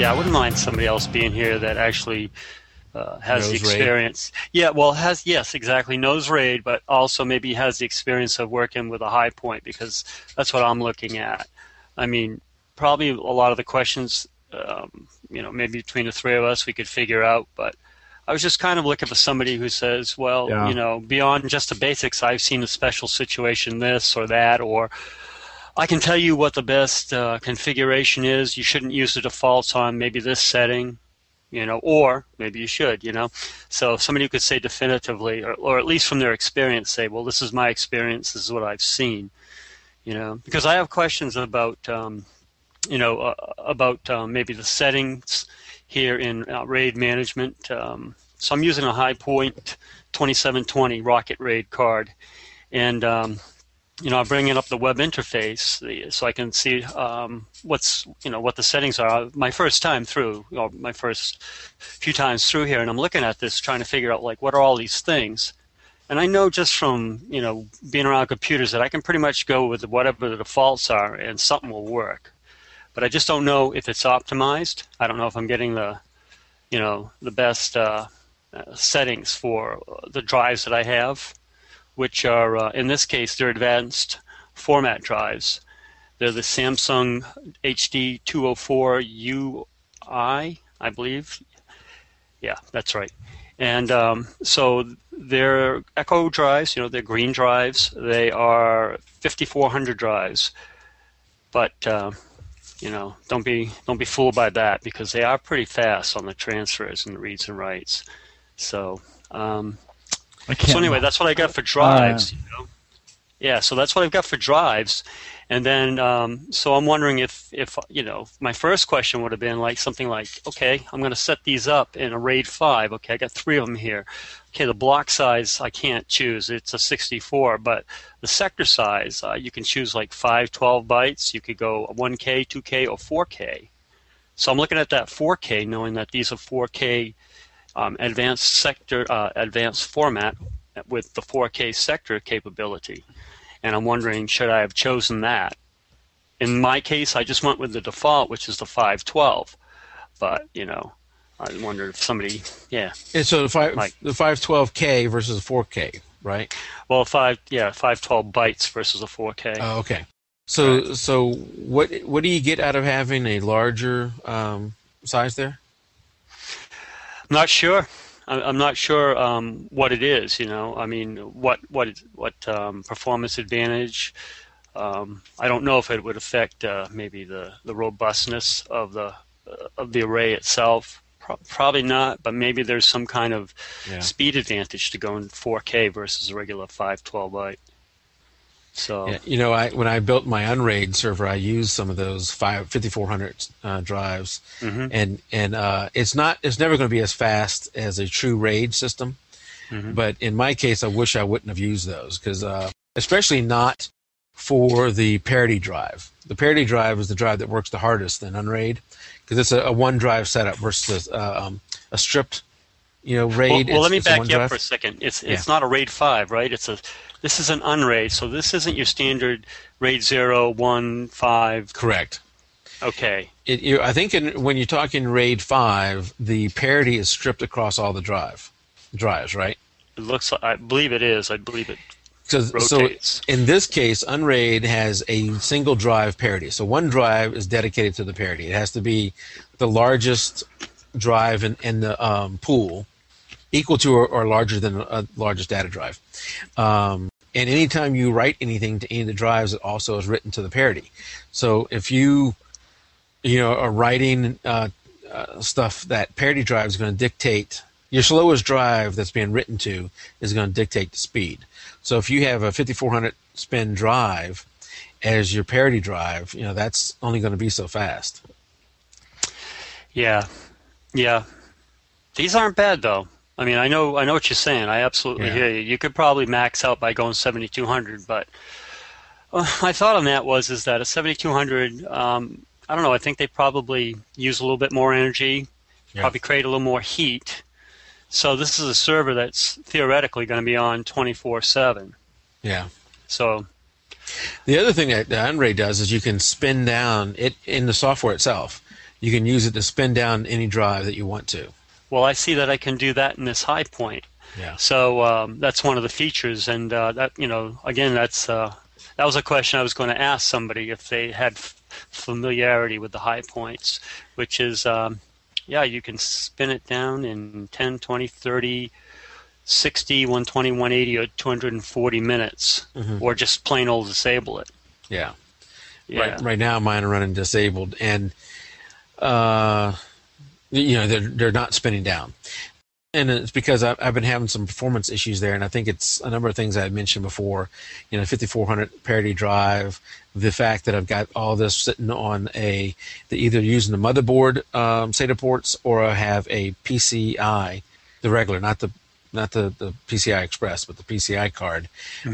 Yeah, I wouldn't mind somebody else being here that actually uh, has Knows the RAID. experience. Yeah, well, has yes, exactly knows RAID, but also maybe has the experience of working with a HighPoint because that's what I'm looking at. I mean, probably a lot of the questions, um, you know, maybe between the three of us we could figure out, but. I was just kind of looking for somebody who says, well, Yeah. you know, beyond just the basics, I've seen a special situation, this or that, or I can tell you what the best uh, configuration is. You shouldn't use the defaults on maybe this setting, you know, or maybe you should, you know. So somebody who could say definitively, or, or at least from their experience, say, well, this is my experience, this is what I've seen, you know, because I have questions about, um, you know, uh, about um, maybe the settings here in uh, RAID management. Um, so I'm using a HighPoint 2720 RocketRAID card, and um, you know, I'm bringing up the web interface so I can see um, what's you know what the settings are. My first time through, or my first few times through here, and I'm looking at this, trying to figure out like what are all these things. And I know just from you know being around computers that I can pretty much go with whatever the defaults are, and something will work. But I just don't know if it's optimized. I don't know if I'm getting the you know the best uh, uh, settings for the drives that I have which are, uh, in this case, they're advanced format drives. They're the Samsung HD 204 UI, I believe. Yeah, that's right. And um, so they're Eco drives, you know, they're green drives. They are 5400 drives. But, uh, you know, don't be don't be fooled by that because they are pretty fast on the transfers and the reads and writes. So, um, I can't. so anyway, that's what I got for drives. you know? Yeah, so that's what I've got for drives, and then um, so I'm wondering if if you know my first question would have been like something like, okay, I'm going to set these up in a RAID five. Okay, I got three of them here. Okay, the block size I can't choose; it's a 64, but the sector size uh, you can choose like 5, 12 bytes. You could go 1K, 2K, or 4K. So I'm looking at that 4K, knowing that these are 4K um, advanced sector, uh, advanced format with the 4K sector capability. And I'm wondering, should I have chosen that? In my case, I just went with the default, which is the 512. But you know, I wondered if somebody, yeah, And so the five Like- the five twelve K versus the four K, right? well, five, yeah, 512 bytes versus a 4K. Oh, okay. So so what what do you get out of having a larger um, size there? I'm not sure. I'm not sure um, what it is. You know, I mean, what what what um, performance advantage? Um, I don't know if it would affect uh, maybe the, the robustness of the uh, of the array itself. Pro- probably not, but maybe there's some kind of Yeah. speed advantage to going 4K versus a regular 512 byte. So Yeah, you know, I when I built my Unraid server, I used some of those five, 5400 uh, drives, Mhm. and and uh, it's not it's never going to be as fast as a true RAID system. Mhm. But in my case, I wish I wouldn't have used those because, uh, especially not for the parity drive. The parity drive is the drive that works the hardest in Unraid because it's a, a one drive setup versus uh, um, a stripped, you know, RAID. well, let me back you up drive. for a second. It's Yeah. it's not a RAID five, right? It's a this is an unraid, so this isn't your standard RAID zero, one, five. Correct. Okay, It, you, I think in, when you're talking RAID five, the parity is stripped across all the drive drives, right? it looks. like I believe it is. I believe it. So, so in this case, Unraid has a single drive parity. So one drive is dedicated to the parity. It has to be the largest drive in, in the um, pool, equal to or, or larger than the uh, largest data drive. Um, and anytime you write anything to any of the drives, it also is written to the parity. So if you, you know, are writing uh, uh, stuff that parity drive is going to dictate your slowest drive that's being written to is going to dictate the speed. So if you have a 5400 spin drive as your parity drive, you know that's only going to be so fast. Yeah, yeah. These aren't bad though. I mean, I know I know what you're saying. I absolutely Yeah. hear you. You could probably max out by going 7200, but uh, my thought on that was is that a 7200. Um, I don't know. I think they probably use a little bit more energy, Yeah. probably create a little more heat. So this is a server that's theoretically going to be on 24/7. Yeah. So The other thing that Unraid does is you can spin down it in the software itself. You can use it to spin down any drive that you want to. Well, I see that I can do that in this HighPoint. Yeah. So um, that's one of the features, and uh, that you know, again, that's uh, that was a question I was going to ask somebody if they had f- familiarity with the HighPoints, which is, um, yeah, you can spin it down in 10, 20, 30, 60, 120, 180, or 240 minutes, Mhm. or just plain old disable it. Yeah. Yeah. Right, right now, mine are running disabled, and uh, you know they're they're not spinning down, and it's because I've, I've been having some performance issues there, and I think it's a number of things I had mentioned before. You know, 5400 parity drive, the fact that I've got all this sitting on a the either using the motherboard um, SATA ports or I have a PCI, the regular, not the not the, the PCI Express, but the PCI card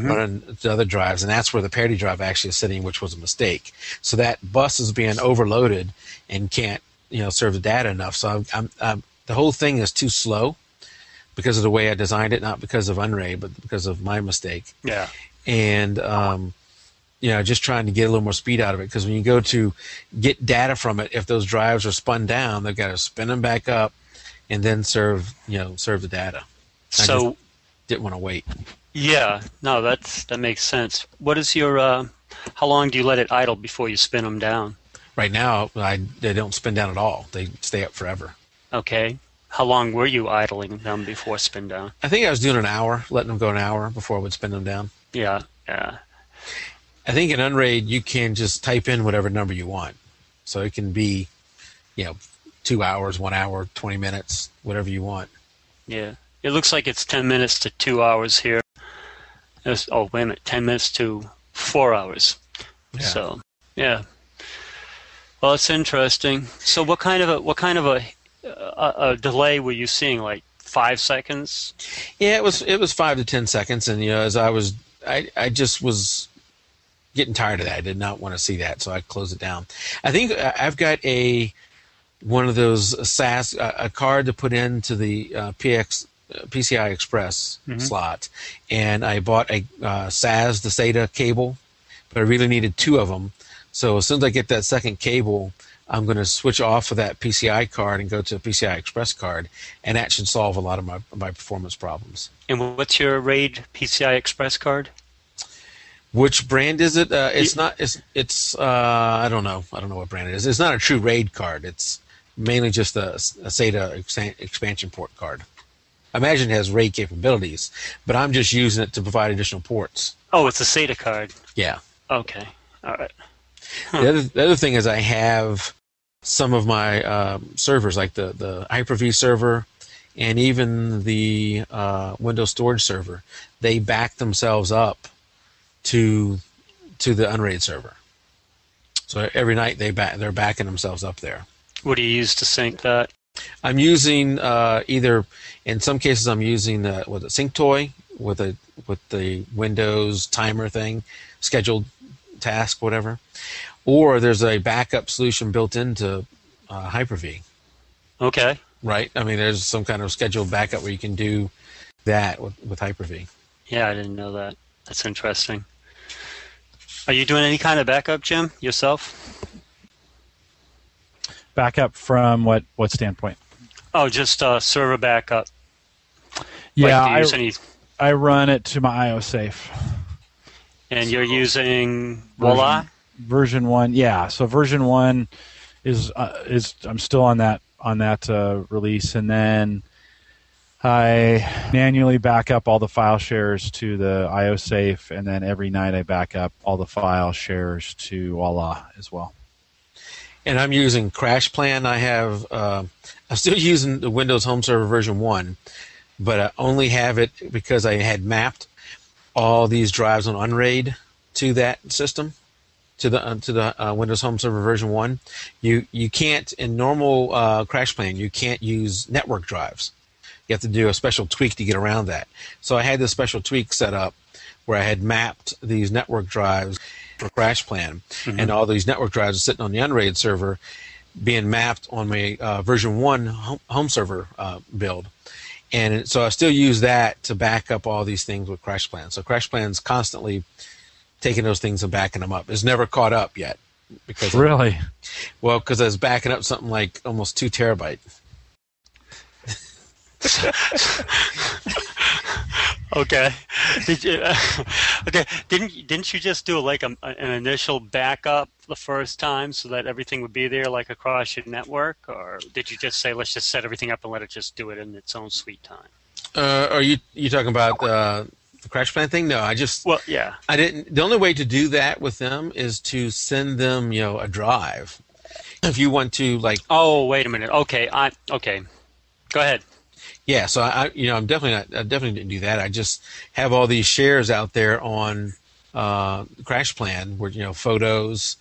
running the other drives, and that's where the parity drive actually is sitting, which was a mistake. So that bus is being overloaded and can't you know serve the data enough. So I'm, I'm, I'm the whole thing is too slow because of the way I designed it, not because of Unraid, but because of my mistake. Yeah. And um, you know, just trying to get a little more speed out of it because when you go to get data from it, if those drives are spun down, they've got to spin them back up and then serve you know serve the data. I So. Didn't want to wait. Yeah, no, that's that makes sense. What is your? Uh, how long do you let it idle before you spin them down? Right now, I, they don't spin down at all. They stay up forever. Okay. How long were you idling them before spin down? I think I was doing an hour, letting them go an hour before I would spin them down. Yeah, yeah. I think in Unraid you can just type in whatever number you want, so it can be, you know, two hours, one hour, twenty minutes, whatever you want. Yeah. It looks like it's 10 minutes to 2 hours here. It's- oh, wait a minute. 10 minutes to 4 hours. Yeah. So, yeah. Well, it's interesting. So what kind of a what kind of a a, a delay were you seeing like 5 seconds? Yeah, it was it was five to ten seconds, and you know, as I was, I I just was getting tired of that. I did not want to see that, so I closed it down. I think I've got a one of those SAS a, a card to put into the uh, PX uh, PCI Express slot, and I bought a uh, SAS the SATA cable, but I really needed two of them. So as soon as I get that second cable, I'm going to switch off of that PCI card and go to a PCI Express card, and that should solve a lot of my my performance problems. And what's your RAID PCI Express card? Which brand is it? Uh, it's not. It's it's. Uh, I don't know. I don't know what brand it is. It's not a true RAID card. It's mainly just a, a SATA expansion port card. I imagine it has RAID capabilities, but I'm just using it to provide additional ports. Oh, it's a SATA card. Yeah. Okay. All right. The other the other thing is I have some of my um, servers, like the the Hyper-V server, and even the uh, Windows Storage server. They back themselves up to to the Unraid server. So every night they back they're backing themselves up there. What do you use to sync that? I'm using uh, either in some cases I'm using the with a SyncToy with a with the Windows timer thing, scheduled task, whatever, or there's a backup solution built into uh, Hyper-V. Okay. Right? I mean, there's some kind of scheduled backup where you can do that with, with Hyper-V. Yeah, I didn't know that. That's interesting. Are you doing any kind of backup, Jim, yourself? Backup from what what standpoint? Oh, just uh, server backup. Yeah, like, do I, use any, I run it to my IOSafe and you're using Wuala. Version one. Yeah, so version one is uh, is I'm still on that on that uh, release, and then I manually back up all the file shares to the IOSafe, and then every night I back up all the file shares to Wuala as well. And I'm using CrashPlan. I have uh, I'm still using the Windows Home Server version one, but I only have it because I had mapped all these drives on Unraid to that system, to the uh, to the uh, Windows Home Server version one. You you can't in normal uh, CrashPlan you can't use network drives. You have to do a special tweak to get around that. So I had this special tweak set up where I had mapped these network drives for CrashPlan, and all these network drives are sitting on the Unraid server, being mapped on my uh, version one home, home server uh, build. And so I still use that to back up all these things with CrashPlan. So CrashPlan's constantly taking those things and backing them up. It's never caught up yet because really, well, because I was backing up something like almost two terabyte. okay. Did you, uh, okay. Didn't didn't you just do like a, an initial backup the first time so that everything would be there like across your network, or did you just say let's just set everything up and let it just do it in its own sweet time? Uh, are you you talking about uh, the CrashPlan thing? No, I just well, yeah. I didn't. The only way to do that with them is to send them, you know, a drive. If you want to, like, oh, wait a minute. Okay, I okay. Go ahead. Yeah, so I, you know, I'm definitely not. I definitely didn't do that. I just have all these shares out there on uh, CrashPlan, where you know, photos,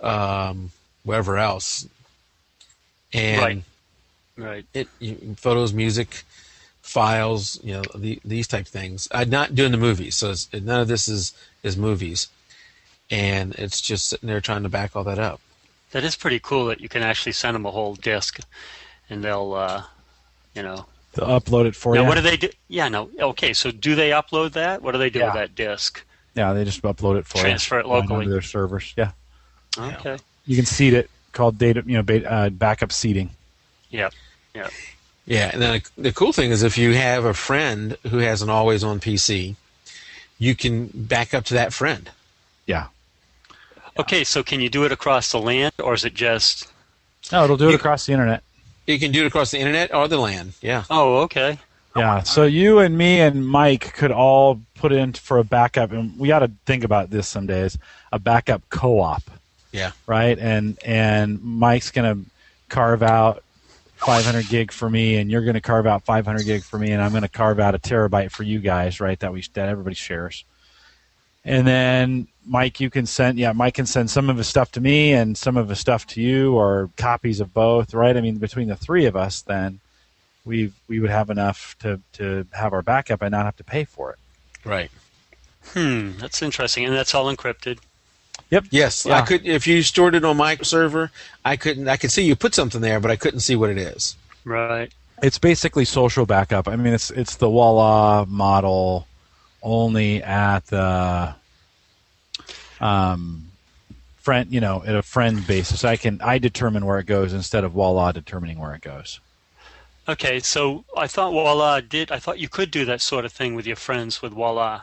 um, whatever else, and right, right. It you, photos, music, files, you know, the, these type of things. I'm not doing the movies, so none of this is is movies, and it's just sitting there trying to back all that up. That is pretty cool that you can actually send them a whole disk, and they'll, uh, you know, to upload it for now, you. what do they do? Yeah, no. Okay, so do they upload that? What do they do Yeah. with that disk? Yeah, they just upload it for you. Transfer you. it locally. onto their servers. Yeah, Okay. you can seed it called data, you know, uh, backup seeding. Yeah. Yep. Yeah, and then the cool thing is if you have a friend who has an always on PC, you can back up to that friend. Yeah. Okay, so can you do it across the land, or is it just? No, it'll do it You- across the internet. You can do it across the internet or the land. Yeah. Oh, okay. Yeah. So you and me and Mike could all put in for a backup, and we ought to think about this some days. A backup co-op, Yeah. right? And and Mike's gonna carve out 500 gig for me, and you're gonna carve out 500 gig for me, and I'm gonna carve out a terabyte for you guys, right? That we that everybody shares. And then Mike, you can send yeah, Mike can send some of his stuff to me and some of his stuff to you, or copies of both, right? I mean, between the three of us, then we we would have enough to to have our backup and not have to pay for it. Right. Hmm, that's interesting, and that's all encrypted. Yes, Yeah. I could. If you stored it on my server, I couldn't. I could see you put something there, but I couldn't see what it is. Right. It's basically social backup. I mean, it's it's the Wuala model, only at the um, friend, you know, at a friend basis. I can I determine where it goes instead of Wuala determining where it goes. Okay, so I thought Wuala did. I thought you could do that sort of thing with your friends with Wuala.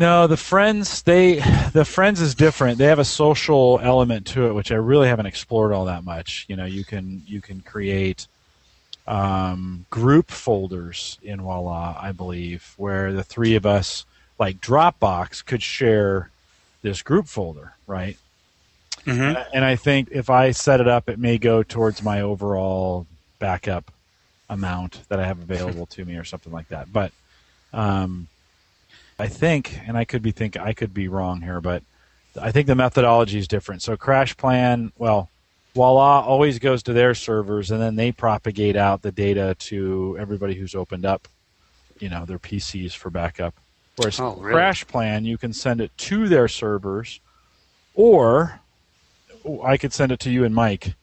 No, the friends they the friends is different. They have a social element to it, which I really haven't explored all that much. You know, you can you can create um, group folders in Wuala, I believe, where the three of us, like Dropbox, could share this group folder, right? Mm-hmm. And I think if I set it up, it may go towards my overall backup amount that I have available to me, or something like that. But um, I think, and I could be think I could be wrong here, but I think the methodology is different. So CrashPlan, well, Wuala always goes to their servers, and then they propagate out the data to everybody who's opened up, you know, their PCs for backup. Whereas Oh, really? CrashPlan, you can send it to their servers, or I could send it to you and Mike.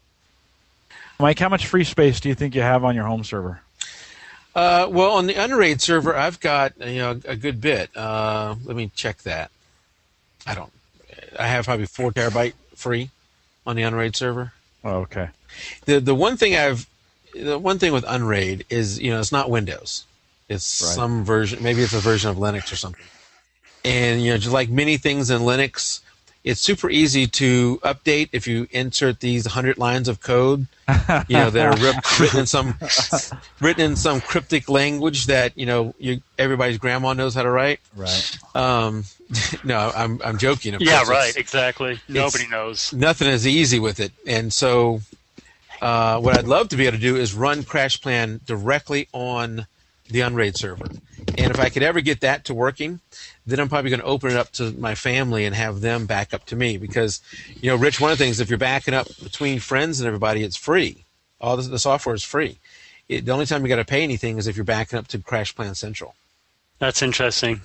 Mike, how much free space do you think you have on your home server? Uh, well, on the Unraid server, I've got you know a good bit. Uh, let me check that. I don't. I have probably four terabyte free on the Unraid server. Oh, okay. The the one thing I've the one thing with Unraid is you know it's not Windows. It's Right. some version. Maybe it's a version of Linux or something. And you know, just like many things in Linux, it's super easy to update if you insert these hundred lines of code. You know that are rip, written in some written in some cryptic language that you know you, everybody's grandma knows how to write. Right. Um, no, I'm I'm joking. Of Yeah, course. right. It's- Exactly. Nobody knows. nothing is easy with it. And so, uh, what I'd love to be able to do is run CrashPlan directly on the Unraid server. And if I could ever get that to working, then I'm probably going to open it up to my family and have them back up to me. Because, you know, Rich, one of the things, if you're backing up between friends and everybody, it's free. All the, the software is free. It, the only time you got to pay anything is if you're backing up to CrashPlan Central. That's interesting.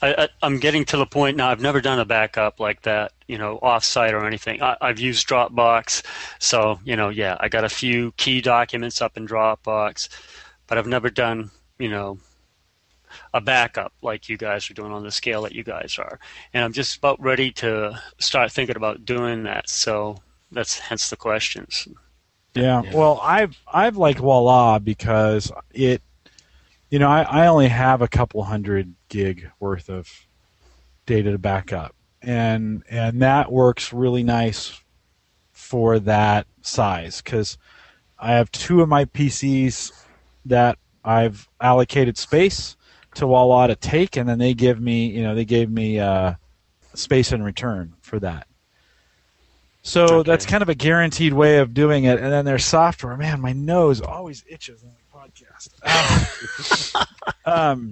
I, I'm getting to the point now. I've never done a backup like that, you know, offsite or anything. I, I've used Dropbox, so you know, yeah, I got a few key documents up in Dropbox, but I've never done, you know, a backup like you guys are doing on the scale that you guys are. And I'm just about ready to start thinking about doing that. So that's hence the questions. Yeah. Yeah. Well, I've I've liked Wuala because it, you know, I, I only have a couple hundred gig worth of data to back up, and and that works really nice for that size because I have two of my PCs that I've allocated space to Wuala to take, and then they give me, you know, they gave me uh, space in return for that. So Okay. that's kind of a guaranteed way of doing it. And then there's software. Man, my nose always itches on the podcast. Ah. um,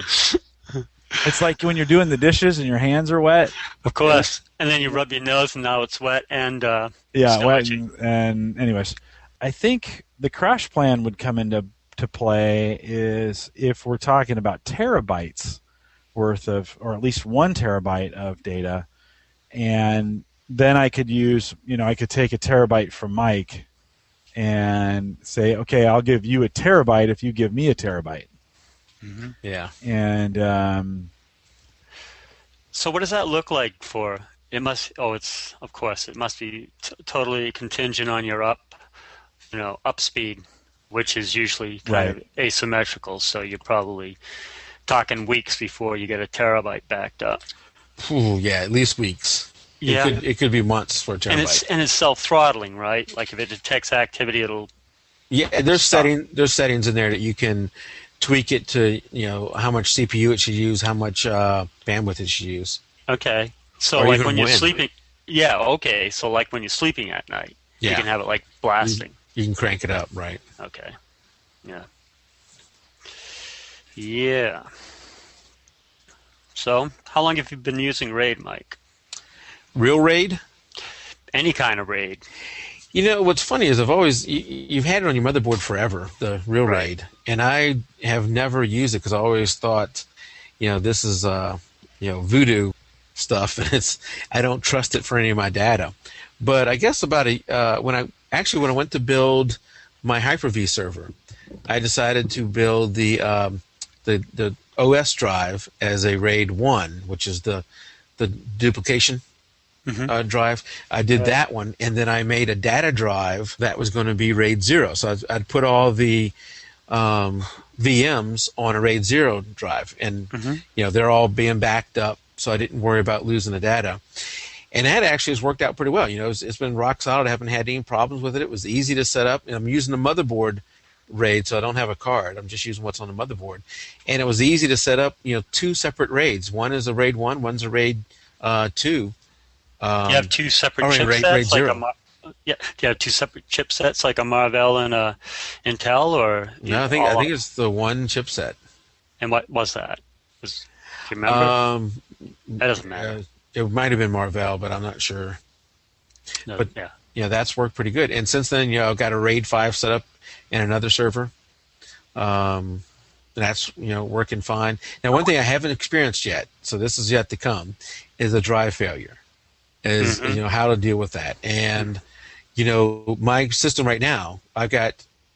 it's like when you're doing the dishes and your hands are wet. Of course. And then you rub your nose and now it's wet and uh, Yeah, wet. And, and anyways, I think the CrashPlan would come into to play is if we're talking about terabytes worth of, or at least one terabyte of data, and then I could use, you know, I could take a terabyte from Mike and say, okay, I'll give you a terabyte if you give me a terabyte, Yeah. and um, So what does that look like for? It must. Oh, it's of course. It must be t- totally contingent on your up, you know, up speed, which is usually kind of asymmetrical. So you're probably talking weeks before you get a terabyte backed up. Ooh, yeah, at least weeks. Yeah. It could, it could be months for a terabyte. And it's and it's self throttling, right? Like if it detects activity, it'll. Yeah, there's Stop. setting there's settings in there that you can tweak it to you know how much CPU it should use, how much uh, bandwidth it should use. Okay. So Or like when you're sleeping. Yeah. Okay. So like when you're sleeping at night, you can have it like blasting. You can crank it up, right? Okay. Yeah. Yeah. So, how long have you been using RAID, Mike? Real RAID. Any kind of RAID. You know what's funny is I've always you, you've had it on your motherboard forever, the Real Right. RAID, and I have never used it because I always thought, you know, this is uh, you know voodoo stuff, and it's I don't trust it for any of my data. But I guess about a uh, when I actually when I went to build my Hyper-V server, I decided to build the um, the the OS drive as a RAID one, which is the the duplication uh, drive. I did that one, and then I made a data drive that was going to be RAID zero. So I'd, I'd put all the um, VMs on a RAID zero drive, and you know they're all being backed up, so I didn't worry about losing the data. And that actually has worked out pretty well. You know, it's, it's been rock solid. I haven't had any problems with it. It was easy to set up, and I'm using the motherboard RAID, so I don't have a card. I'm just using what's on the motherboard, and it was easy to set up. You know, two separate RAIDs. One is a RAID one, one's a RAID uh, two. Um, you have two separate yeah, RAID- chipsets, RAID like a Mar- yeah. Do you have two separate chipsets, like a Marvell and a Intel, or No, I think I think it's the one chipset. And what was that? Was, do you remember? Um, that doesn't matter. uh, it might have been Marvell, but I'm not sure. No, but- yeah. Yeah, that's worked pretty good. And since then, you know, I've got a RAID five set up in another server. Um, that's you know working fine. Now, one thing I haven't experienced yet, so this is yet to come, is a drive failure. Is Mhm. you know how to deal with that. And you know, my system right now, I've got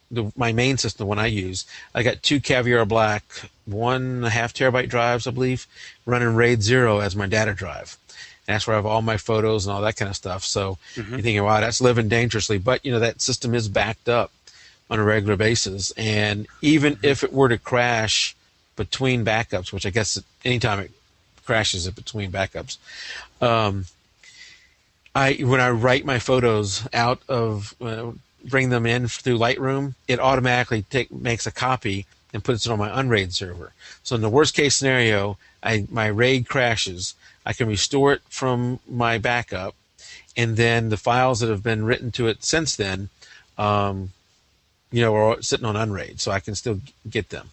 the my main system, the one I use. I got two Caviar Black, one and a half terabyte drives, I believe, running RAID zero as my data drive. And that's where I have all my photos and all that kind of stuff. So you're thinking, wow, that's living dangerously. But you know, that system is backed up on a regular basis. And even if it were to crash between backups, which I guess anytime it crashes it between backups, um, I when I write my photos out of uh, bring them in through Lightroom, it automatically take, makes a copy and puts it on my unraid server. So in the worst case scenario, I my RAID crashes, I can restore it from my backup, and then the files that have been written to it since then, um, you know, are sitting on unraid, so I can still get them.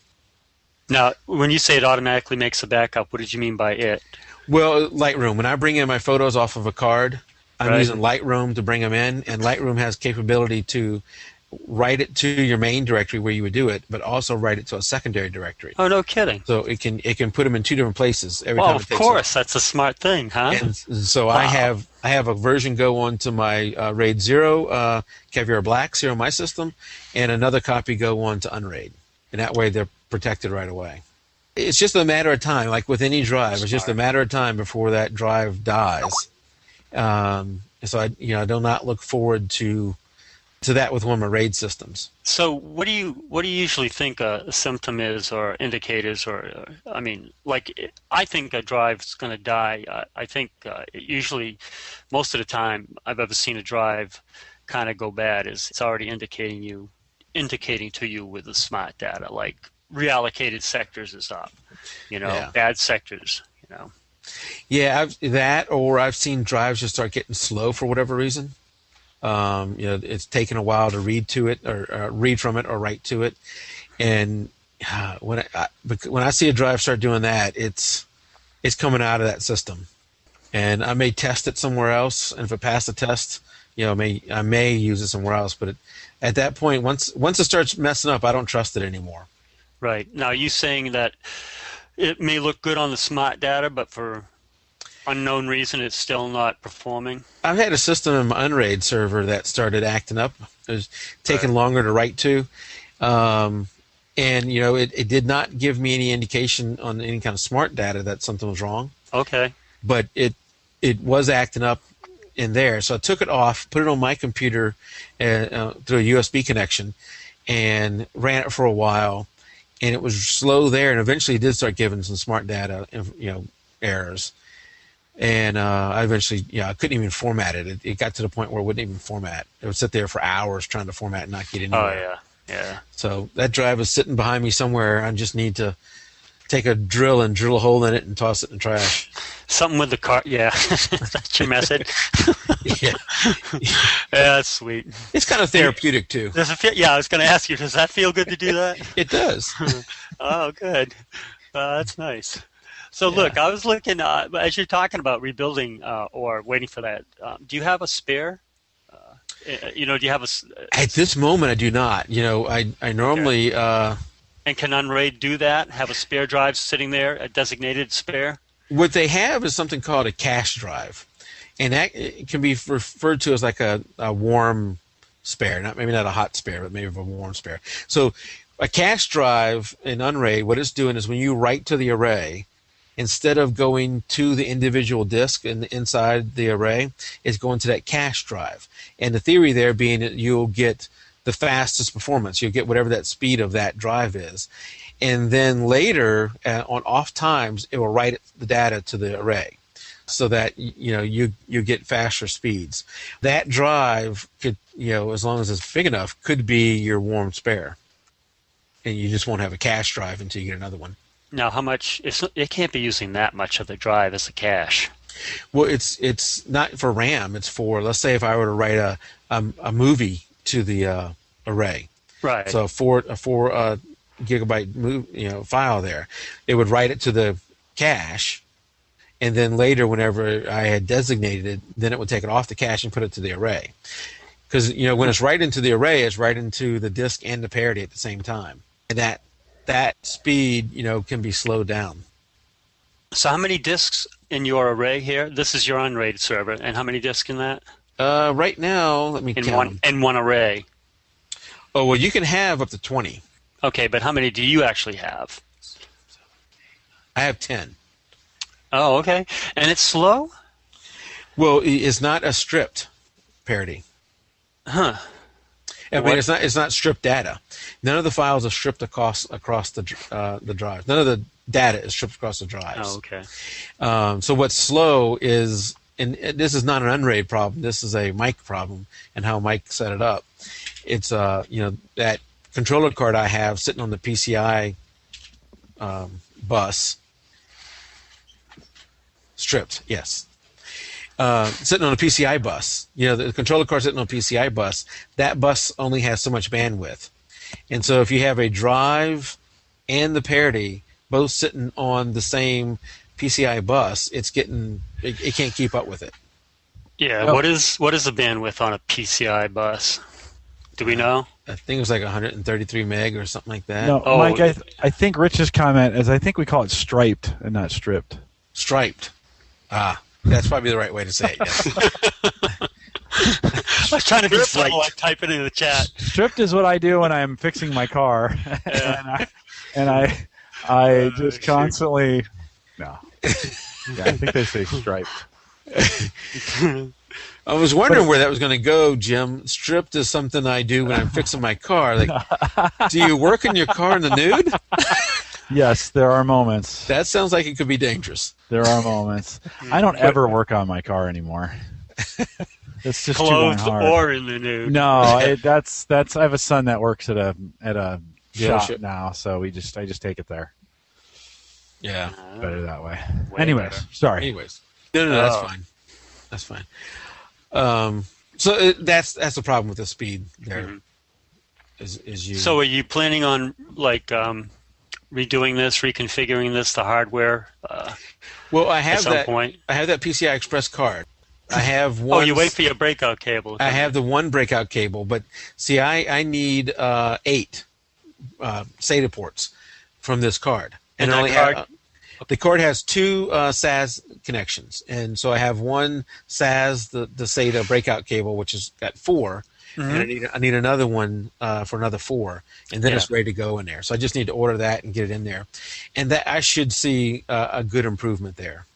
Now, when you say it automatically makes a backup, what did you mean by it? Well, Lightroom. When I bring in my photos off of a card, I'm Right. using Lightroom to bring them in, and Lightroom has capability to write it to your main directory where you would do it, but also write it to a secondary directory. Oh, no kidding. So it can it can put them in two different places every Well, of takes it. course, that's a smart thing, huh? And so I have I have a version go on to my uh, RAID zero uh, Caviar Black zero my system, and another copy go on to Unraid, and that way they're protected right away. It's just a matter of time. Like with any drive, it's just a matter of time before that drive dies. Um, so I, you know, I do not look forward to to that with one of my RAID systems. So, what do you what do you usually think a, symptom is, or indicators, or, or I mean, like I think a drive's going to die. I, I think uh, usually, most of the time, I've ever seen a drive kind of go bad is it's already indicating you indicating to you with the smart data, like reallocated sectors is up, you know, yeah. bad sectors, you know. Yeah, I've, that or I've seen drives just start getting slow for whatever reason. Um, you know, it's taken a while to read to it or uh, read from it or write to it. And uh, when I, I, when I see a drive start doing that, it's it's coming out of that system. And I may test it somewhere else, and if it passed the test, you know, I may I may use it somewhere else. But it, at that point, once once it starts messing up, I don't trust it anymore. Right now, are you saying that it may look good on the smart data, but for unknown reason it's still not performing? I've had a system in my Unraid server that started acting up. It was taking right. longer to write to. Um, and, you know, it, it did not give me any indication on any kind of smart data that something was wrong. Okay. But it it was acting up in there. So I took it off, put it on my computer uh, uh, through a USB connection, and ran it for a while. And it was slow there, and eventually it did start giving some smart data, you know, errors and uh, I eventually, yeah, I couldn't even format it. it. it. got to the point where it wouldn't even format. It would sit there for hours trying to format and not get anywhere. Oh yeah, yeah. So that drive is sitting behind me somewhere. I just need to take a drill and drill a hole in it and toss it in the trash. Something with the car, yeah. that's your method. yeah, yeah, that's sweet. It's kind of therapeutic too. Does it feel? Yeah, I was going to ask you. Does that feel good to do that? it does. oh, good. Uh, that's nice. So yeah. look, I was looking uh, as you're talking about rebuilding uh, or waiting for that. Um, do you have a spare? Uh, eh, you know, do you have a? At this moment, I do not. You know, I I normally. Okay. And can Unraid do that? Have a spare drive sitting there, a designated spare? What they have is something called a cache drive, and that can be referred to as like a, a warm spare, not maybe not a hot spare, but maybe a warm spare. So a cache drive in Unraid, what it's doing is when you write to the array, instead of going to the individual disk the, inside the array, it's going to that cache drive. And the theory there being that you'll get the fastest performance. You'll get whatever that speed of that drive is. And then later, uh, on off times, it will write the data to the array so that you know you you get faster speeds. That drive could you know as long as it's big enough could be your warm spare, and you just won't have a cache drive until you get another one. Now, how much? it can't be using that much of the drive as a cache. Well, it's it's not for RAM. It's for let's say if I were to write a a, a movie to the uh, array. Right. So a four a four uh, gigabyte move you know file there, it would write it to the cache, and then later whenever I had designated it, then it would take it off the cache and put it to the array. Because you know when it's right into the array, it's right into the disk and the parity at the same time, and that that speed, you know, can be slowed down. So how many disks in your array here? This is your Unraid server, and how many disks in that? Uh, right now, let me in count. one in one array. Oh well, you can have up to twenty. Okay, but how many do you actually have? I have ten. Oh, okay, and it's slow. Well, it's not a stripped parity. Huh. I mean, it's not it's not stripped data. None of the files are stripped across across the uh, the drive. None of the data is stripped across the drives. Oh, okay. Um, so what's slow is, and this is not an Unraid problem. This is a Mike problem, and how Mike set it up. It's uh, you know, that controller card I have sitting on the PCI um, bus. Stripped, yes uh, sitting on a PCI bus. You know, the controller card sitting on a PCI bus. That bus only has so much bandwidth, and so if you have a drive and the parity both sitting on the same PCI bus, it's getting it, it can't keep up with it. Yeah, well, what is what is the bandwidth on a PCI bus? Do we know? I think it was like 133 meg or something like that. No, oh, Mike, I, th- I think Rich's comment is I think we call it striped and not stripped. Striped. Ah, that's probably the right way to say it. Yes. I was trying to be subtle. I type it in the chat. Stripped is what I do when I'm fixing my car, yeah. and, I, and I I just shoot. constantly no. Yeah, I think they say striped. I was wondering where that was going to go, Jim. Stripped is something I do when I'm fixing my car. Like, do you work in your car in the nude? Yes, there are moments. That sounds like it could be dangerous. There are moments. I don't ever work on my car anymore. It's just too darn hard. or in the nude. No, it, that's that's. I have a son that works at a at a shop Dealership. now, so we just I just take it there. Yeah. Uh, Better that way. way Anyways, better. sorry. Anyways, no, no, no, that's Oh. fine. That's fine. Um, so it, that's that's the problem with the speed. There Mhm. is is you. So are you planning on like um, redoing this, reconfiguring this, the hardware uh, well, I at have some that. point? I have that PCI Express card. I have Oh, one. you wait for your breakout cable. I have the one breakout cable, but see, I I need uh, eight uh, SATA ports from this card, And that only card- ha- the card has two uh, SAS connections, and so I have one SAS the the SATA breakout cable, which has got 4 and I need I need another one uh, for another four, and then Yeah. it's ready to go in there. So I just need to order that and get it in there, and that I should see uh, a good improvement there.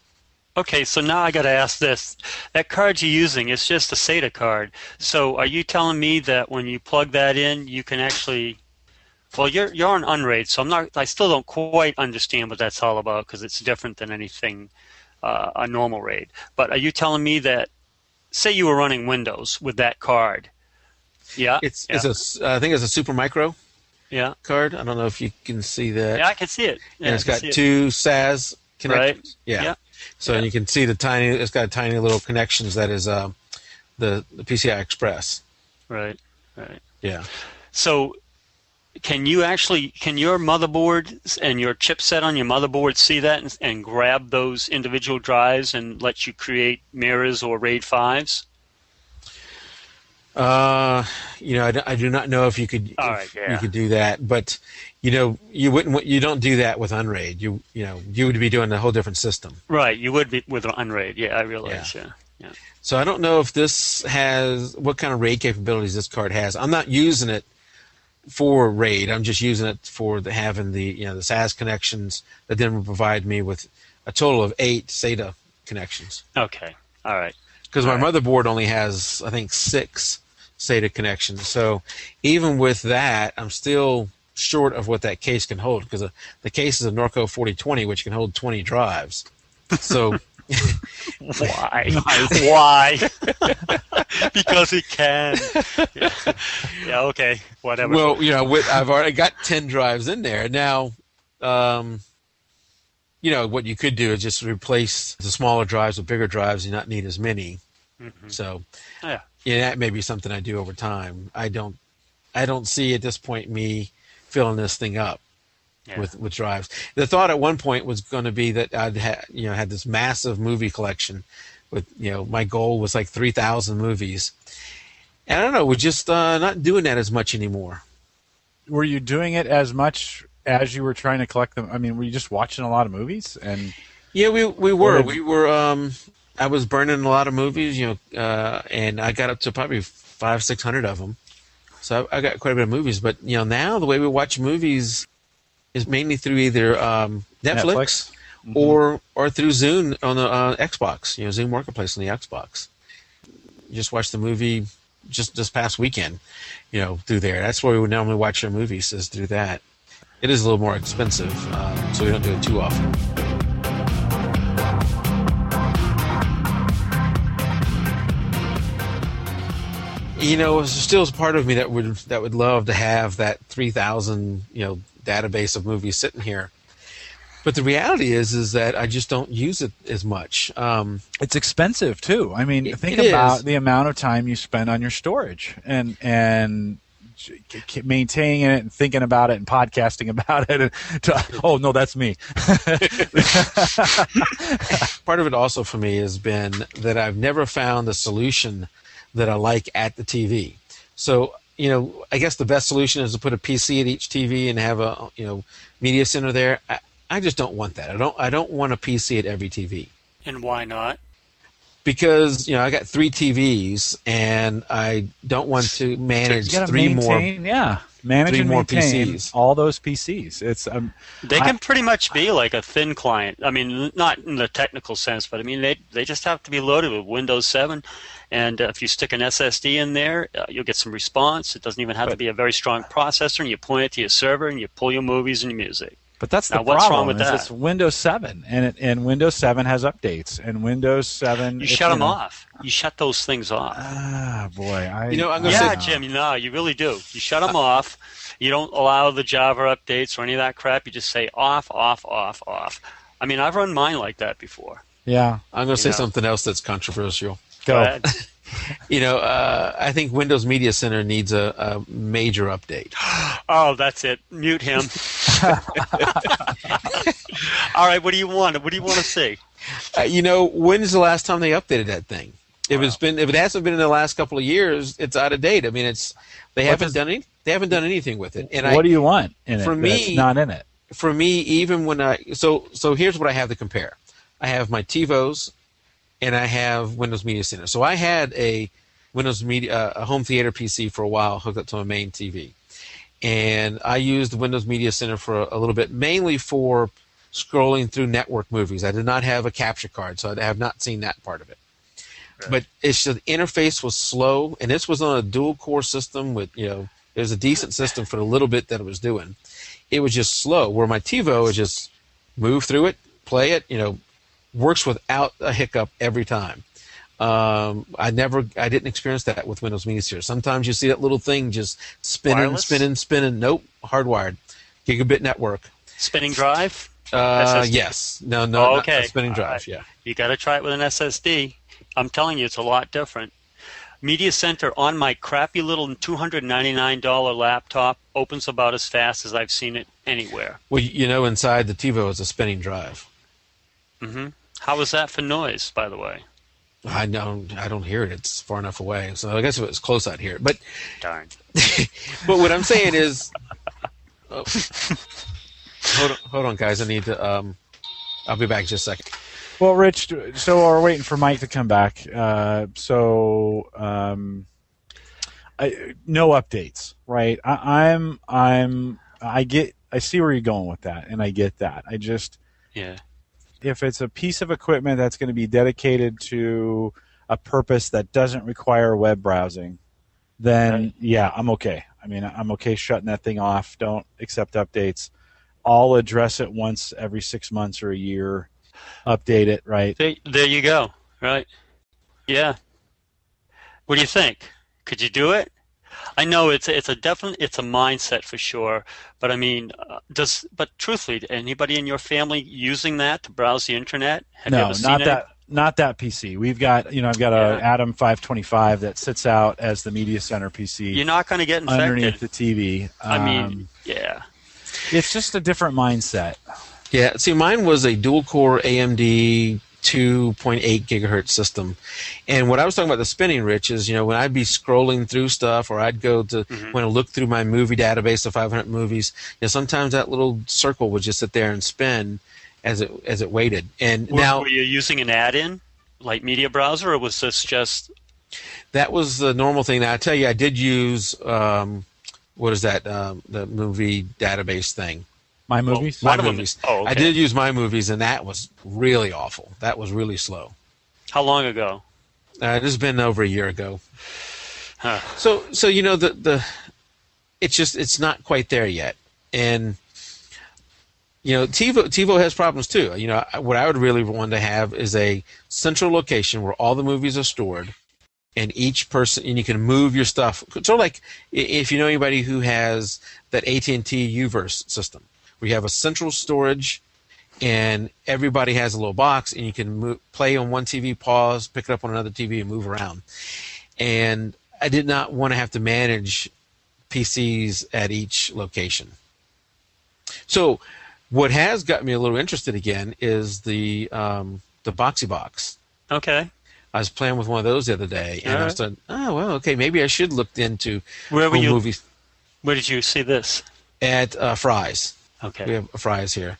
Okay, so now I got to ask this: that card you're using, it's just a SATA card. So are you telling me that when you plug that in, you can actually? Well, you're you're on Unraid, so I'm not. I still don't quite understand what that's all about because it's different than anything uh, a normal RAID. But are you telling me that, say, you were running Windows with that card? Yeah, It's yeah, it's a I think it's a Supermicro yeah, card. I don't know if you can see that. yeah. I can see it. Yeah, and it's got see it. two SAS connections. Yeah. Yeah. So Yeah. you can see the tiny. It's got tiny little connections. That is uh, the the PCI Express. Right, right. Yeah. So, can you actually can your motherboard and your chipset on your motherboard see that and, and grab those individual drives and let you create mirrors or RAID fives? Uh, you know, I, do- I do not know if you could if right, yeah. you could do that, but you know, you wouldn't. You don't do that with Unraid. You you know, you would be doing a whole different system. Right, you would be with Unraid. Yeah, I realize. Yeah, yeah. So I don't know if this has what kind of RAID capabilities this card has. I'm not using it for RAID. I'm just using it for the, having the you know the SAS connections that then will provide me with a total of eight SATA connections. Okay, all right. Because my right. motherboard only has I think six SATA connections. So even with that, I'm still short of what that case can hold because uh, the case is a Norco 4020, which can hold 20 drives. So Why? Why? because it can. Yeah. yeah. Okay. Whatever. Well, you know, with, I've already got ten drives in there now. Um, you know, what you could do is just replace the smaller drives with bigger drives and not need as many. Mhm. So, Yeah. yeah, that may be something I do over time. I don't, I don't see at this point me filling this thing up Yeah. with with drives. The thought at one point was going to be that I'd ha- you know had this massive movie collection. With you know, my goal was like three thousand movies. And I don't know, we're just uh, not doing that as much anymore. Were you doing it as much as you were trying to collect them? I mean, were you just watching a lot of movies and Yeah, we we were we were. Um, I was burning a lot of movies, you know, uh, and I got up to probably five six hundred of them. So I, I got quite a bit of movies. But you know, now the way we watch movies is mainly through either um, Netflix, Netflix? or or through Zune on the uh, Xbox. You know, Zune Marketplace on the Xbox. You just watch the movie just this past weekend. You know, through there. That's where we would normally watch our movies is through that. It is a little more expensive, um, so we don't do it too often. you know, there's still is part of me that would that would love to have that three thousand you know database of movies sitting here. But the reality is, is that I just don't use it as much. Um, it's expensive too. I mean, It- think it about is. the amount of time you spend on your storage and and maintaining it and thinking about it and podcasting about it. And to, oh no, that's me. part of it also for me has been that I've never found the solution that I like at the TV. So you know, I guess the best solution is to put a PC at each TV and have a you know media center there. I, I just don't want that. I don't. I don't want a PC at every TV. and why not? because you know I got three TVs and I don't want to manage gotta three more. yeah. Manage three and more maintain PCs. all those PCs. It's um, They I- can pretty much be like a thin client. I mean, not in the technical sense, but I mean, they they just have to be loaded with Windows 7, and uh, if you stick an SSD in there, uh, you'll get some response. It doesn't even have to be a very strong processor, and you point it to your server, and you pull your movies and your music. But that's the Now, what's problem. wrong with that? It's Windows 7, and it, and Windows 7 has updates, and Windows 7. You if, shut them know- off. You shut those things off. Ah, boy, I You know, I'm gonna yeah, say- Jim. No, you really do. You shut them off. You don't allow the Java updates or any of that crap. You just say off, off, off, off. I mean, I've run mine like that before. Yeah, I'm going to say Yeah. something else that's controversial. go. ahead. You know, uh, I think Windows Media Center needs a, a major update. Oh, that's it. Mute him. All right. What do you want? What do you want to see? Uh, you know, when's the last time they updated that thing? If it's been, if it hasn't been in the last couple of years, it's out of date. I mean, it's they What haven't does- done any, they haven't done anything with it. And what I, do you want in it? for that's me- not in it. for me, even when I so so here's what I have to compare. I have my TiVos, and I have Windows Media Center. So I had a Windows Media uh, a home theater PC for a while hooked up to my main TV, and I used Windows Media Center for a, a little bit, mainly for scrolling through network movies. I did not have a capture card, so I have not seen that part of it. But it's just the interface was slow, and this was on a dual core system with you know it was a decent system for the little bit that it was doing. It was just slow. Where my TiVo is just move through it, play it, you know, works without a hiccup every time. Um, I never, I didn't experience that with Windows Media Center. Sometimes you see that little thing just spinning, Wireless? spinning, spinning. Nope, hardwired, gigabit network. Spinning drive. Uh, yes, no, no, Oh, not okay. a spinning drive. right. Yeah, You got to try it with an SSD. I'm telling you, it's a lot different. Media Center on my crappy little $299 laptop opens about as fast as I've seen it anywhere. well, you know, inside the TiVo is a spinning drive. Mm-hmm. How is that for noise, by the way? I don't, I don't hear it. It's far enough away. So I guess if it was close, I'd hear it. But Darn. but what I'm saying is, oh, hold on, hold on, guys. I need to. Um, I'll be back in just a second. Well, Rich, so we're waiting for Mike to come back. Uh, so, um, I, no updates, right? I, I'm, I'm, I get, I see where you're going with that, and I get that. I just, Yeah. If it's a piece of equipment that's going to be dedicated to a purpose that doesn't require web browsing, then Right. yeah, I'm okay. I mean, I'm okay shutting that thing off. Don't accept updates. I'll address it once every six months or a year. Update it, right? There, there you go. Right. Yeah. What do you think? Could you do it? I know it's it's a definite it's a mindset for sure, but I mean, uh, does but truthfully, anybody in your family using that to browse the internet? Have you no, ever not any- that. Not that PC. We've got, you know, I've got a Yeah. Atom 525 that sits out as the media center PC You're not going to get infected. underneath the TV. I mean, Um, yeah. it's just a different mindset. Yeah, see, mine was a dual core AMD 2.8 gigahertz system, and what I was talking about the spinning, Rich, is you know when I'd be scrolling through stuff, or I'd go to Mhm. when I look through my movie database of 500 movies, you know sometimes that little circle would just sit there and spin as it as it waited. And Were, now were you using an add-in like media browser, or was this just that was the normal thing. Now I tell you, I did use um, what is that um, the movie database thing. My movies? My One of them movies. is- oh, I did use my movies, and that was really awful. That was really slow. how long ago? Uh, it has been over a year ago. Huh. So, so you know the the, it's just it's not quite there yet, and you know TiVo TiVo has problems too. You know what I would really want to have is a central location where all the movies are stored, and each person and you can move your stuff. Sort of like if you know anybody who has that AT and T UVerse system, you have a central storage. And everybody has a little box, and you can move, play on one TV, pause, pick it up on another TV, and move around and I did not want to have to manage PCs at each location. So, what has got me a little interested again is the um, the Boxee Box. Okay. I was playing with one of those the other day, and I Alright. started, oh well, okay, maybe I should look into Where were you? movies Where did you see this? at uh, Fry's. Okay. We have Fry's here,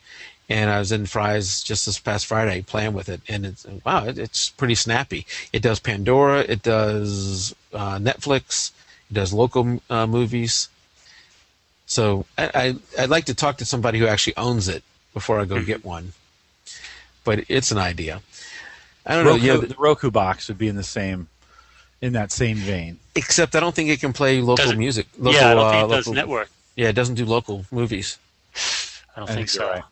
and I was in Fry's just this past Friday playing with it, and it's wow, it, it's pretty snappy. It does Pandora, it does uh, Netflix, it does local uh, movies. So I, I I'd like to talk to somebody who actually owns it before I go get one. But it's an idea. I don't Roku, know. Yeah, the Roku box would be in the same, in that same vein. except I don't think it can play local music. Local, yeah, I don't uh, it does local- network. Yeah, it doesn't do local movies. I don't I think, think so. right.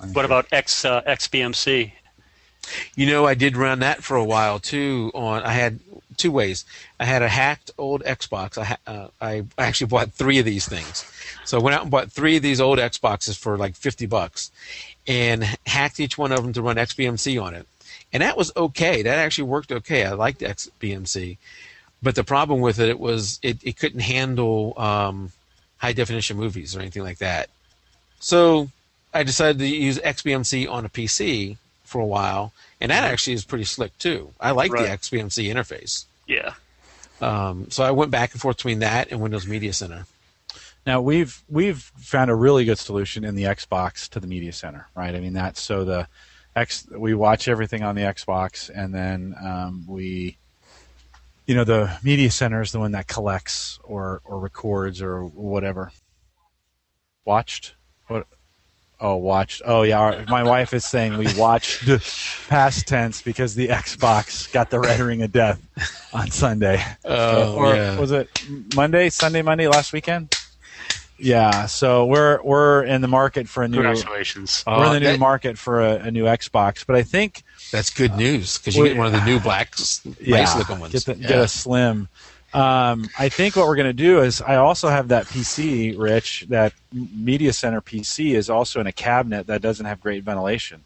Think What about X uh, XBMC? You know, I did run that for a while too. On I had two ways. I had a hacked old Xbox. I ha- uh, I actually bought three of these things. So I went out and bought three of these old Xboxes for like fifty bucks, and hacked each one of them to run XBMC on it. And that was okay. That actually worked okay. I liked XBMC, but the problem with it, it was it, it couldn't handle um, high definition movies or anything like that. So I decided to use XBMC on a PC for a while, and that actually is pretty slick too. I like Right. the XBMC interface. Yeah. Um, so I went back and forth between that and Windows Media Center. Now we've we've found a really good solution in the Xbox to the media center, right? I mean that's so the X we watch everything on the Xbox, and then um, we, you know, the media center is the one that collects or or records or whatever. Watched what? Oh, watched. Oh yeah, our, my wife is saying we watched past tense because the Xbox got the red ring of death on Sunday Oh, or yeah. was it Monday, Sunday, Monday last weekend? Yeah, so we're we're in the market for a new Congratulations! we're Congratulations. In the uh, new that- market for a, a new Xbox, but I think That's good uh, news because you well, get one of the new black, yeah, nice looking ones. get, the, yeah. get a slim. Um, I think what we're going to do is I also have that PC, Rich. That Media Center PC is also in a cabinet that doesn't have great ventilation.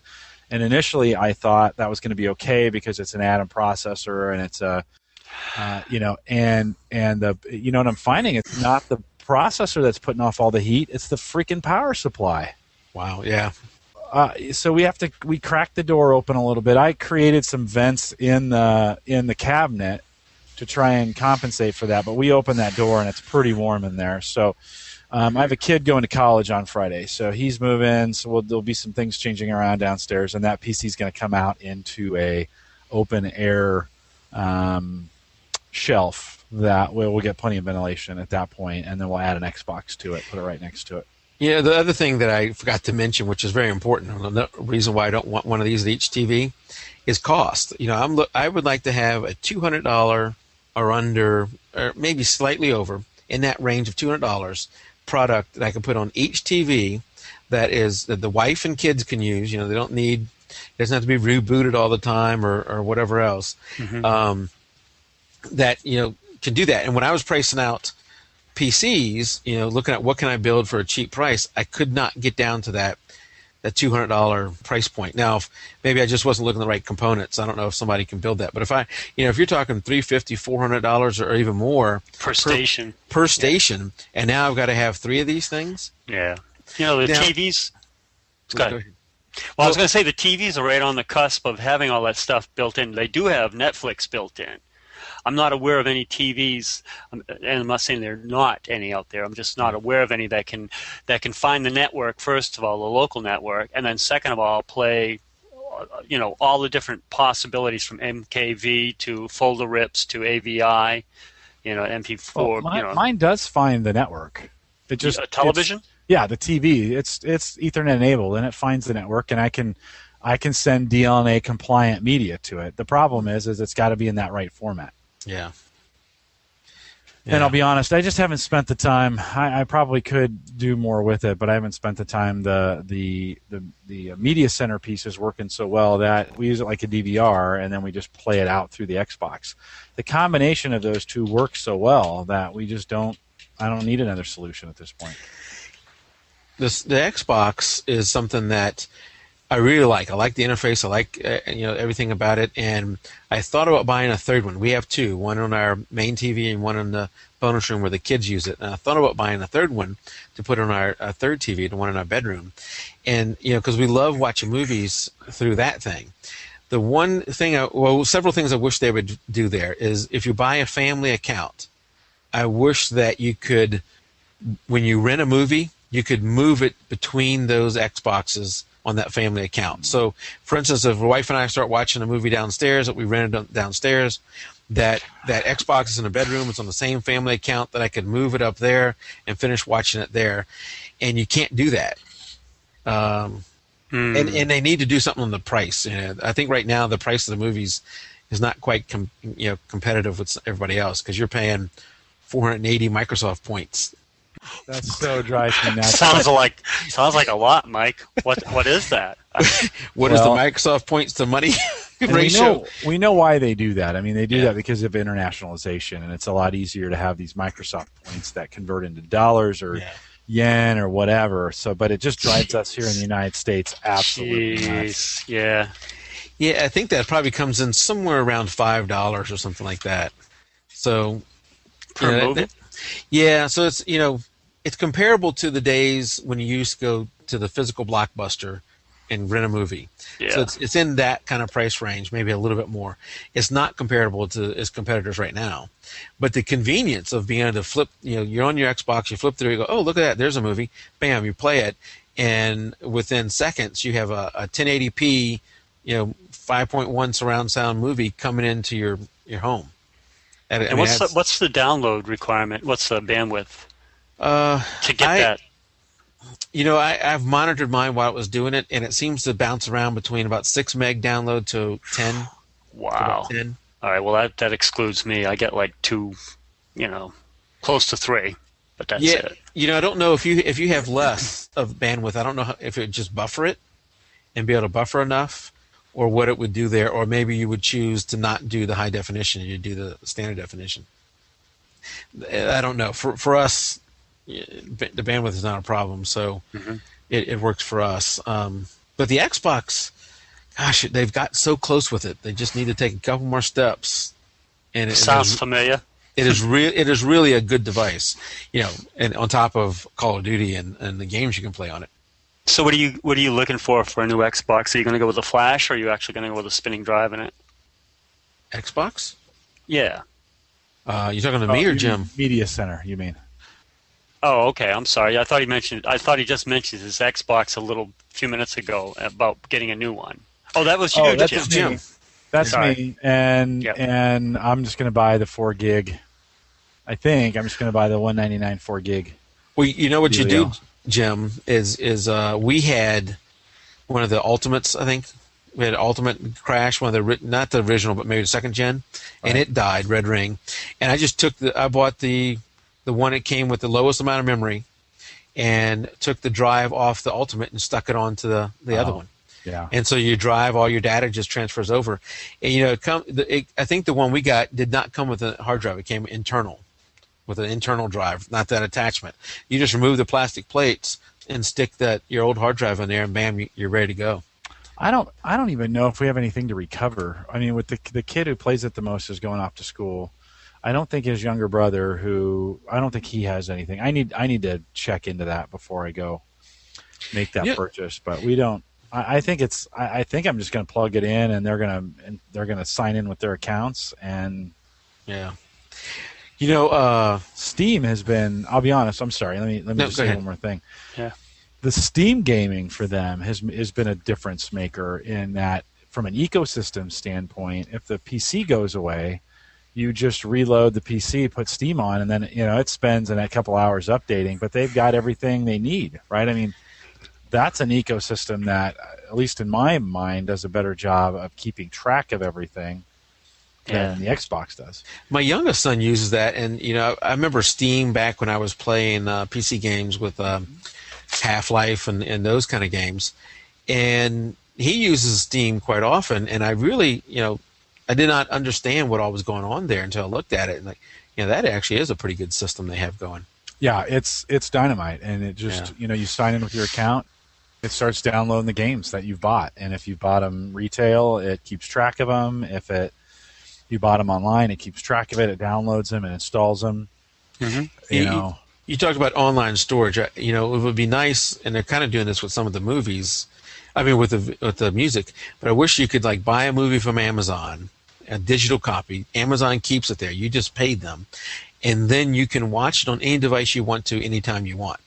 And initially, I thought that was going to be okay because it's an Atom processor and it's a, uh, you know, and and the you know what I'm finding it's not the processor that's putting off all the heat; it's the freaking power supply. wow, yeah. Uh, so we have to we cracked the door open a little bit. I created some vents in the in the cabinet to try and compensate for that, but we open that door and it's pretty warm in there. So um, I have a kid going to college on Friday, so he's moving. So we'll, there'll be some things changing around downstairs, and that PC is going to come out into a open air um, shelf that will we'll get plenty of ventilation at that point, and then we'll add an Xbox to it, put it right next to it. Yeah, the other thing that I forgot to mention, which is very important, the reason why I don't want one of these at each TV, is cost. You know, I'm I would like to have a two hundred dollar or under, or maybe slightly over, in that range of two hundred dollars product that I can put on each TV that is that the wife and kids can use. You know, they don't need it doesn't have to be rebooted all the time or or whatever else. Um, that you know can do that. And when I was pricing out PCs, you know, looking at what can I build for a cheap price, I could not get down to that that two hundred dollar price point. Now, if maybe I just wasn't looking at the right components. I don't know if somebody can build that. But if I, you know, if you're talking three fifty, four hundred dollars, $400 or even more Per station. per station, and now I've got to have three of these things. Yeah. You know, the Now- TVs. Go ahead. Go ahead. Well, I was going to say the TVs are right on the cusp of having all that stuff built in. They do have Netflix built in. I'm not aware of any TVs, um, and I'm not saying there are not any out there. I'm just not aware of any that can that can find the network. First of all, the local network, and then second of all, play, uh, you know, all the different possibilities from MKV to folder rips to AVI, you know, MP4. Well, mine, you know, mine does find the network. It just a television. yeah, the TV. It's it's Ethernet enabled, and it finds the network, and I can I can send DLNA compliant media to it. The problem is, is it's got to be in that right format. Yeah. And I'll be honest, I just haven't spent the time. I, I probably could do more with it, but I haven't spent the time. The the the the media center piece is working so well that we use it like a DVR, and then we just play it out through the Xbox. The combination of those two works so well that we just don't. I don't need another solution at this point. this the Xbox is something that I really like. I like the interface. I like uh, you know everything about it, and I thought about buying a third one. We have two, one on our main TV and one in the bonus room where the kids use it. And I thought about buying a third one to put on our, our third TV, the one in our bedroom, and you know because we love watching movies through that thing. The one thing, I, well, several things I wish they would do there is if you buy a family account, I wish that you could when you rent a movie, you could move it between those Xboxes on that family account. So, for instance, if my wife and I start watching a movie downstairs that we rented downstairs, that that Xbox is in a bedroom. It's on the same family account that I could move it up there and finish watching it there, and you can't do that. Um, Hmm. and and they need to do something on the price. You know, I think right now the price of the movies is not quite com- you know competitive with everybody else because you're paying 480 Microsoft points. That so drives me nuts. sounds like sounds like a lot, Mike. What what is that? What is Well- the Microsoft points to money And we know we know why they do that. I mean, they do Yeah. that because of internationalization, and it's a lot easier to have these Microsoft points that convert into dollars or Yeah. yen or whatever. So, but it just drives us here in the United States absolutely nuts. Jeez. Yeah. Yeah, I think that probably comes in somewhere around five dollars or something like that. So Per Yeah, movie. that- Yeah, so it's you know it's comparable to the days when you used to go to the physical blockbuster and rent a movie. Yeah. So it's it's in that kind of price range, maybe a little bit more. It's not comparable to its competitors right now, but the convenience of being able to flip, you know, you're on your Xbox, you flip through, you go, oh look at that, there's a movie, bam, you play it, and within seconds you have a, a 1080p, you know, 5.1 surround sound movie coming into your your home. And, I and mean, what's the, what's the download requirement? What's the bandwidth uh, to get I- that? You know, I, I've monitored mine while it was doing it, and it seems to bounce around between about six meg download to ten. Wow. about 10. All right. Well, that that excludes me. I get like two, you know, close to three, but that's yeah, it. you know, I don't know if you if you have less of bandwidth. I don't know how, if it would just buffer it and be able to buffer enough, or what it would do there, or maybe you would choose to not do the high definition. And you do the standard definition. I don't know. For for us, the bandwidth is not a problem, so Mhm. it, it works for us. Um, but the Xbox, gosh, they've got so close with it. They just need to take a couple more steps. And it, Sounds it is, familiar. it is real. It is really a good device, you know. And on top of Call of Duty and, and the games you can play on it. So what are you what are you looking for for a new Xbox? Are you going to go with a flash, or are you actually going to go with a spinning drive in it? Xbox? Yeah. Uh, you talking to Oh, me or Jim? Media Center, you mean? Oh, okay. I'm sorry. I thought he mentioned. I thought he just mentioned his Xbox a little few minutes ago about getting a new one. Oh, that was you, Oh, that's Jim. just Jim. me. That's Sorry. me, and Yep. and I'm just going to buy the four gig. I think I'm just going to buy the 199 four gig. Well, you know what you do, Jim, is is uh, we had one of the ultimates. I think we had Ultimate Crash, one of the not the original, but maybe the second gen, and it died. Red Ring, and I just took the I bought the the one that came with the lowest amount of memory, and took the drive off the Ultimate and stuck it onto the the other Oh. one. Yeah. and so you drive all your data just transfers over and you know it come the, it, i think the one we got did not come with a hard drive it came internal with an internal drive not that attachment you just remove the plastic plates and stick that your old hard drive in there and bam you- you're ready to go I don't. I don't even know if we have anything to recover. I mean, with the the kid who plays it the most is going off to school. I don't think his younger brother, who I don't think he has anything. I need. I need to check into that before I go make that Yeah. purchase. But we don't. I, I think it's. I, I think I'm just going to plug it in, and they're going to. And they're going to sign in with their accounts. And yeah you know uh Steam has been. I'll be honest. I'm sorry. Let me. Let me No, just say ahead. one more thing. Yeah. the Steam gaming for them has has been a difference maker in that from an ecosystem standpoint, if the PC goes away, you just reload the PC, put Steam on, and then you know it spends a couple hours updating. But they've got everything they need, right? I mean, that's an ecosystem that, at least in my mind, does a better job of keeping track of everything than the Xbox does. my youngest son uses that and you know i remember steam back when i was playing uh, pc games with um, half-life and, and those kind of games and he uses steam quite often and i really you know i did not understand what all was going on there until i looked at it and like you know that actually is a pretty good system they have going Yeah, it's it's dynamite, and it just Yeah. you know you sign in with your account, it starts downloading the games that you've bought, and if you bought them retail, it keeps track of them. If it you bought them online, it keeps track of it. It downloads them and installs them. Mhm. You You- know, you talked about online storage. You know, it would be nice, and they're kind of doing this with some of the movies. I mean, with the with the music. But I wish you could like buy a movie from Amazon, a digital copy. Amazon keeps it there. You just paid them, and then you can watch it on any device you want to, anytime you want.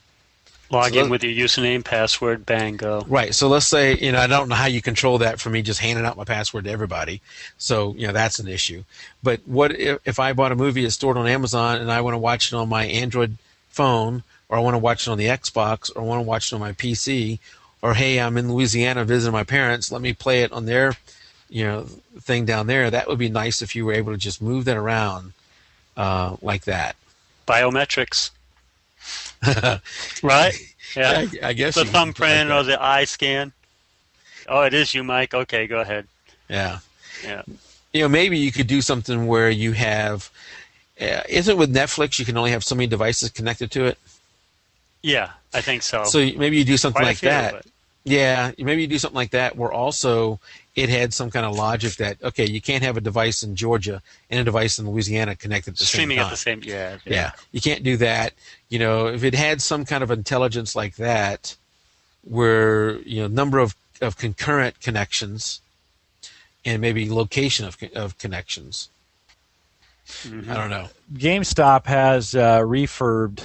Log So in with your username, password, bang, go. Right. So let's say, you know, I don't know how you control that for me just handing out my password to everybody. So, you know, that's an issue. But what if, if I bought a movie that's stored on Amazon and I want to watch it on my Android phone or I want to watch it on the Xbox or I want to watch it on my PC or hey, I'm in Louisiana visiting my parents, let me play it on their, you know, thing down there. That would be nice if you were able to just move that around uh, like that. Biometrics. right? Yeah. I, I guess the you could put it like thumbprint or the eye scan. Oh, it is you, Mike. Okay, go ahead. Yeah. Yeah. you know, maybe you could do something where you have. Uh, isn't it with Netflix you can only have so many devices connected to it? Yeah, I think so. So maybe you do something Quite like that. Yeah, maybe you do something like that where also it had some kind of logic that okay, you can't have a device in Georgia and a device in Louisiana connected at the streaming same at the same. Yeah. yeah, you can't do that. You know, if it had some kind of intelligence like that, where you know number of of concurrent connections and maybe location of of connections. Mhm. I don't know. GameStop has uh, refurbed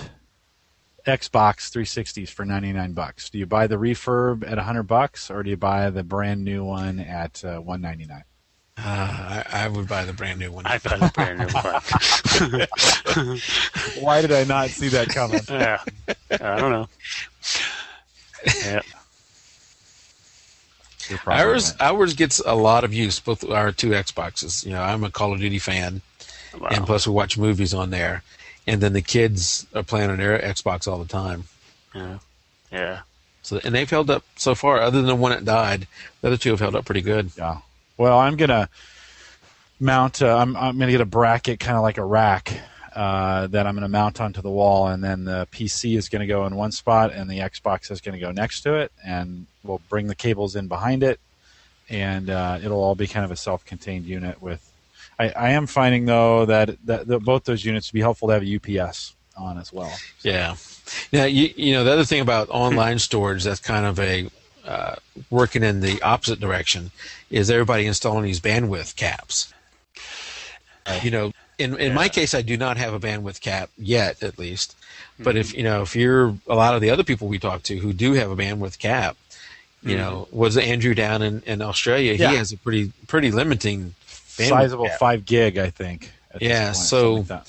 Xbox 360s for 99 bucks. Do you buy the refurb at 100 bucks or do you buy the brand new one at uh, 199? Uh, I, I would buy the brand new one. I got a brand new one. Why did I not see that coming? yeah. I don't know. Yeah. Ours right. ours gets a lot of use. Both our two Xboxes. You know, I'm a Call of Duty fan, Wow. and plus we watch movies on there. And then the kids are playing on their Xbox all the time. Yeah. Yeah. So and they've held up so far. Other than the one that died, the other two have held up pretty good. Yeah. Well, I'm gonna mount. Uh, I'm I'm gonna get a bracket, kind of like a rack, uh, that I'm gonna mount onto the wall, and then the PC is gonna go in one spot, and the Xbox is gonna go next to it, and we'll bring the cables in behind it, and uh, it'll all be kind of a self-contained unit. With, I, I am finding though that, that that both those units would be helpful to have a UPS on as well. Yeah. Now you you know the other thing about online storage that's kind of a uh, working in the opposite direction is everybody installing these bandwidth caps. You know, in in my case, I do not have a bandwidth cap yet, at least. But if you know, if you're a lot of the other people we talk to who do have a bandwidth cap, you know, was Andrew down in, in Australia? Yeah. He has a pretty pretty limiting Sizable cap. five gig, I think. at this Yeah, point, so- like that.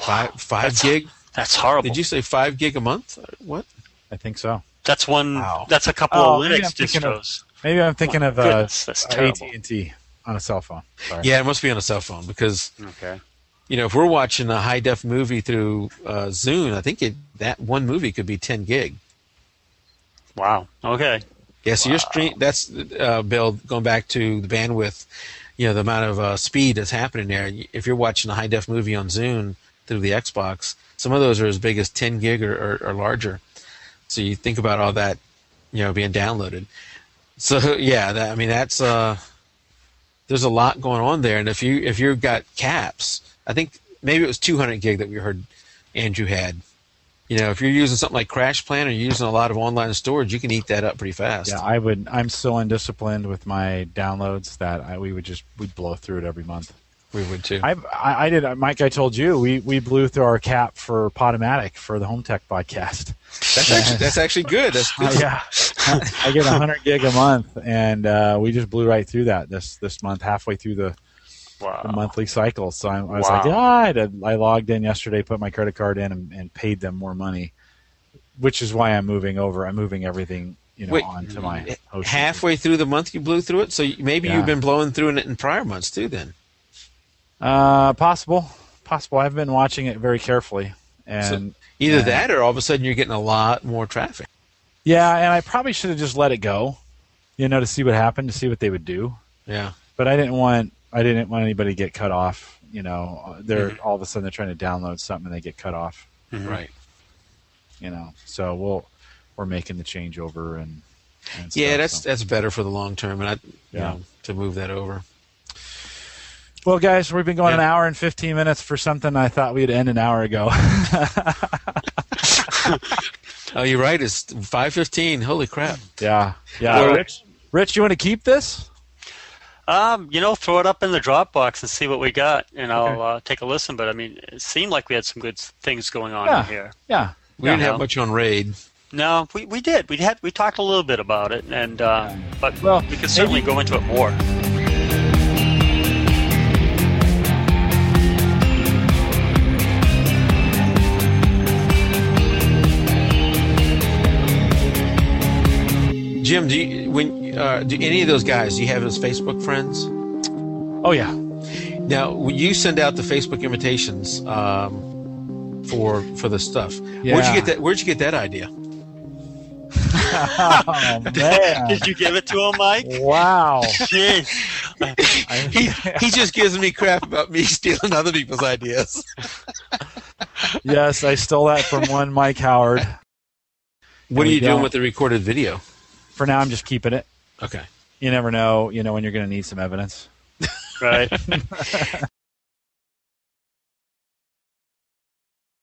five five That's- gig. That's horrible. Did you say five gig a month? What? I think so. That's one. Wow. That's a couple Oh, of maybe Linux I'm of- distros. Maybe I'm thinking of uh, Goodness, AT and T on a cell phone. Sorry. Yeah, it must be on a cell phone because Okay. you know if we're watching a high def movie through uh, Zune, I think it, that one movie could be ten gig. Wow. Okay. Yeah, so your stream that's uh, Bill going back to the bandwidth, you know, the amount of uh, speed that's happening there. If you're watching a high def movie on Zune through the Xbox, some of those are as big as ten gig or, or, or larger. So you think about all that, you know, being downloaded. So yeah, that, I mean that's uh, there's a lot going on there, and if you if you've got caps, I think maybe it was 200 gig that we heard Andrew had. You know, if you're using something like CrashPlan or you're using a lot of online storage, you can eat that up pretty fast. Yeah, I would. I'm so undisciplined with my downloads that I, we would just we'd blow through it every month. We would too. I, I, I did, Mike. I told you we, we blew through our cap for Podomatic for the Home Tech podcast. That's actually that's actually good. That's yeah, I get 100 gig a month, and uh, we just blew right through that this this month, halfway through the, the monthly cycle. So I, I was Wow. like, yeah, I, I logged in yesterday, put my credit card in, and, and paid them more money, which is why I'm moving over. I'm moving everything you know Wait, onto my. Halfway through the month, you blew through it. So maybe Yeah. you've been blowing through it in prior months too. Then Uh, possible, possible. I've been watching it very carefully, and either Yeah. that or all of a sudden you're getting a lot more traffic. yeah, and I probably should have just let it go, you know, to see what happened, to see what they would do. Yeah. But I didn't want, I didn't want anybody to get cut off. You know, they're Mm-hmm. all of a sudden they're trying to download something and they get cut off. Mhm. Right. You know, so we'll we're making the changeover and. and Yeah, stuff, that's so. that's better for the long term, and I, you Yeah. know, to move that over. Well, guys, we've been going an hour and 15 minutes for something I thought we'd end an hour ago. Oh, you're right. It's five fifteen. Holy crap! yeah. Yeah. Well- Rich, Rich, you want to keep this? Um, you know, throw it up in the Dropbox and see what we got, and I'll uh, take a listen. But I mean, it seemed like we had some good things going on Yeah. in here. Yeah. We Yeah. didn't have much on Raid. No, we, we did. We had we talked a little bit about it, and uh, but Well, we could certainly go into it more. Jim, do you, when uh, do any of those guys? Do you have as Facebook friends? Oh yeah. Now, when you send out the Facebook invitations um, for for the stuff, yeah. where'd you get that? Where'd you get that idea? Oh man. Did you give it to him, Mike? wow. Jeez. He he just gives me crap about me stealing other people's ideas. yes, I stole that from one Mike Howard. What are you doing with the recorded video? For now, I'm just keeping it. Okay. You never know. You know when you're going to need some evidence. Right.